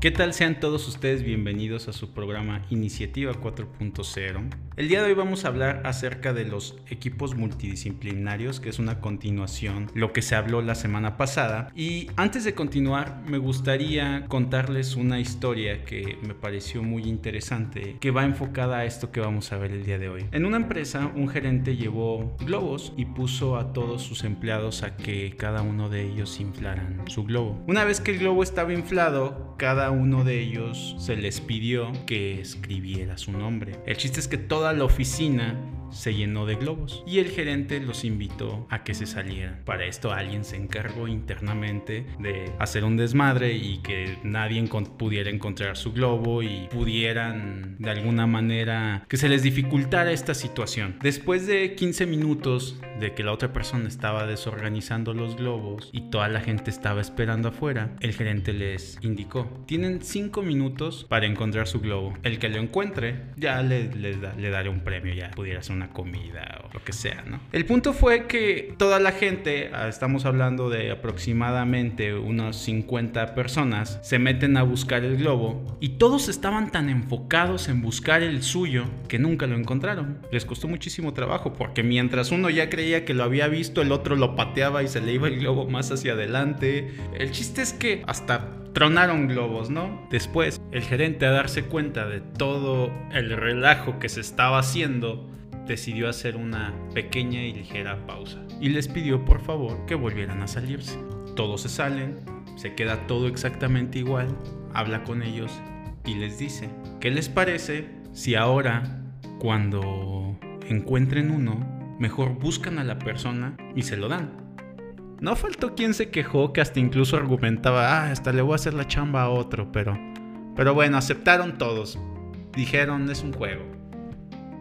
¿Qué tal sean todos ustedes bienvenidos a su programa Iniciativa 4.0? El día de hoy vamos a hablar acerca de los equipos multidisciplinarios, que es una continuación lo que se habló la semana pasada. Y antes de continuar, me gustaría contarles una historia que me pareció muy interesante, que va enfocada a esto que vamos a ver el día de hoy. En una empresa, un gerente llevó globos y puso a todos sus empleados a que cada uno de ellos inflaran su globo. Una vez que el globo estaba inflado, cada uno de ellos se les pidió que escribiera su nombre. El chiste es que toda la oficina se llenó de globos y el gerente los invitó a que se salieran. Para esto alguien se encargó internamente de hacer un desmadre y que nadie pudiera encontrar su globo y pudieran de alguna manera que se les dificultara esta situación. Después de 15 minutos de que la otra persona estaba desorganizando los globos y toda la gente estaba esperando afuera, el gerente les indicó, tienen 5 minutos para encontrar su globo. El que lo encuentre ya le, daré un premio, ya pudiera ser una comida o lo que sea, ¿no? El punto fue que toda la gente, ah, estamos hablando de aproximadamente unos 50 personas, se meten a buscar el globo y todos estaban tan enfocados en buscar el suyo que nunca lo encontraron. Les costó muchísimo trabajo porque mientras uno ya creía que lo había visto, el otro lo pateaba y se le iba el globo más hacia adelante. El chiste es que hasta tronaron globos, ¿no? Después, el gerente a darse cuenta de todo el relajo que se estaba haciendo, decidió hacer una pequeña y ligera pausa y les pidió por favor que volvieran a salirse. Todos se salen, se queda todo exactamente igual, habla con ellos y les dice, ¿qué les parece si ahora cuando encuentren uno, mejor buscan a la persona y se lo dan? No faltó quien se quejó que hasta incluso argumentaba, ah, hasta le voy a hacer la chamba a otro, pero... Pero bueno, aceptaron todos. Dijeron, es un juego.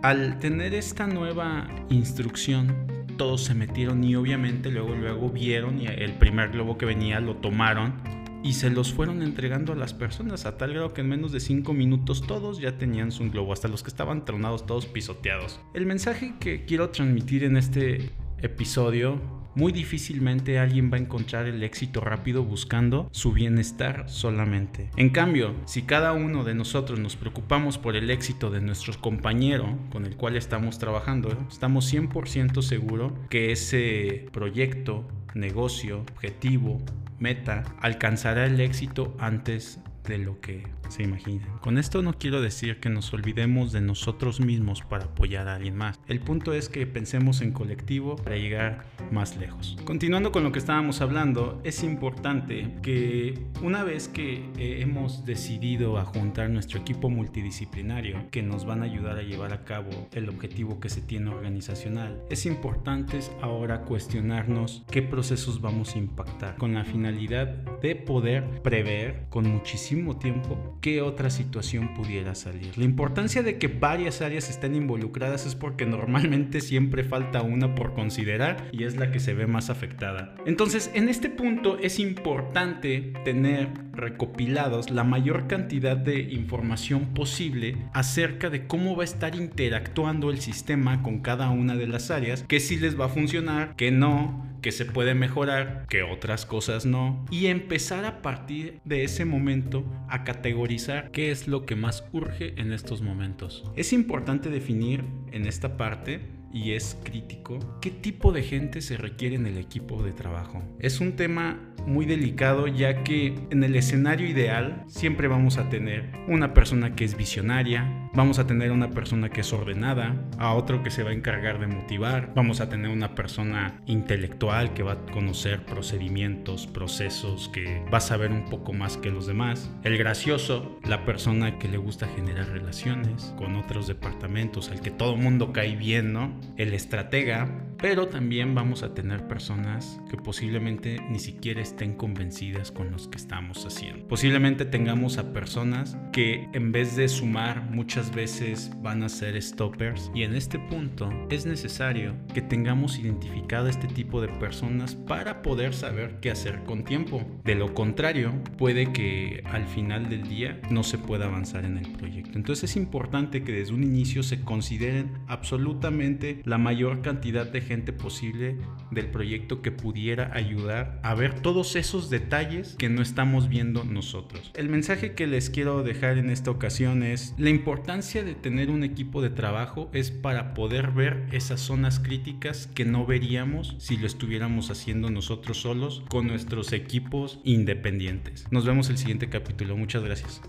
Al tener esta nueva instrucción, todos se metieron y obviamente luego luego vieron y el primer globo que venía lo tomaron y se los fueron entregando a las personas a tal grado que en menos de 5 minutos todos ya tenían su globo, hasta los que estaban tronados, todos pisoteados. El mensaje que quiero transmitir en este episodio muy difícilmente alguien va a encontrar el éxito rápido buscando su bienestar solamente. En cambio, si cada uno de nosotros nos preocupamos por el éxito de nuestro compañero con el cual estamos trabajando, estamos 100% seguro que ese proyecto, negocio, objetivo, meta alcanzará el éxito antes de lo que se imaginan. Con esto no quiero decir que nos olvidemos de nosotros mismos para apoyar a alguien más. El punto es que pensemos en colectivo para llegar más lejos. Continuando con lo que estábamos hablando, es importante que una vez que eh, hemos decidido a juntar nuestro equipo multidisciplinario que nos van a ayudar a llevar a cabo el objetivo que se tiene organizacional, es importante ahora cuestionarnos qué procesos vamos a impactar con la finalidad de poder prever con muchísimo tiempo qué otra situación pudiera salir. La importancia de que varias áreas estén involucradas es porque normalmente siempre falta una por considerar y es la que se ve más afectada. Entonces, en este punto es importante tener recopilados la mayor cantidad de información posible acerca de cómo va a estar interactuando el sistema con cada una de las áreas, que si les va a funcionar, que no, que se puede mejorar, que otras cosas no, y empezar a partir de ese momento a categorizar qué es lo que más urge en estos momentos. Es importante definir en esta parte y es crítico, ¿qué tipo de gente se requiere en el equipo de trabajo? Es un tema muy delicado ya que en el escenario ideal siempre vamos a tener una persona que es visionaria, vamos a tener una persona que es ordenada, a otro que se va a encargar de motivar, vamos a tener una persona intelectual que va a conocer procedimientos, procesos, que va a saber un poco más que los demás, el gracioso, la persona que le gusta generar relaciones con otros departamentos, al que todo mundo cae bien, ¿no? el estratega, pero también vamos a tener personas que posiblemente ni siquiera estén convencidas con los que estamos haciendo. Posiblemente tengamos a personas que en vez de sumar muchas veces van a ser stoppers y en este punto es necesario que tengamos identificado este tipo de personas para poder saber qué hacer con tiempo. De lo contrario, puede que al final del día no se pueda avanzar en el proyecto. Entonces es importante que desde un inicio se consideren absolutamente la mayor cantidad de gente posible del proyecto que pudiera ayudar a ver todos esos detalles que no estamos viendo nosotros. El mensaje que les quiero dejar en esta ocasión es la importancia de tener un equipo de trabajo es para poder ver esas zonas críticas que no veríamos si lo estuviéramos haciendo nosotros solos con nuestros equipos independientes. Nos vemos el siguiente capítulo. Muchas gracias.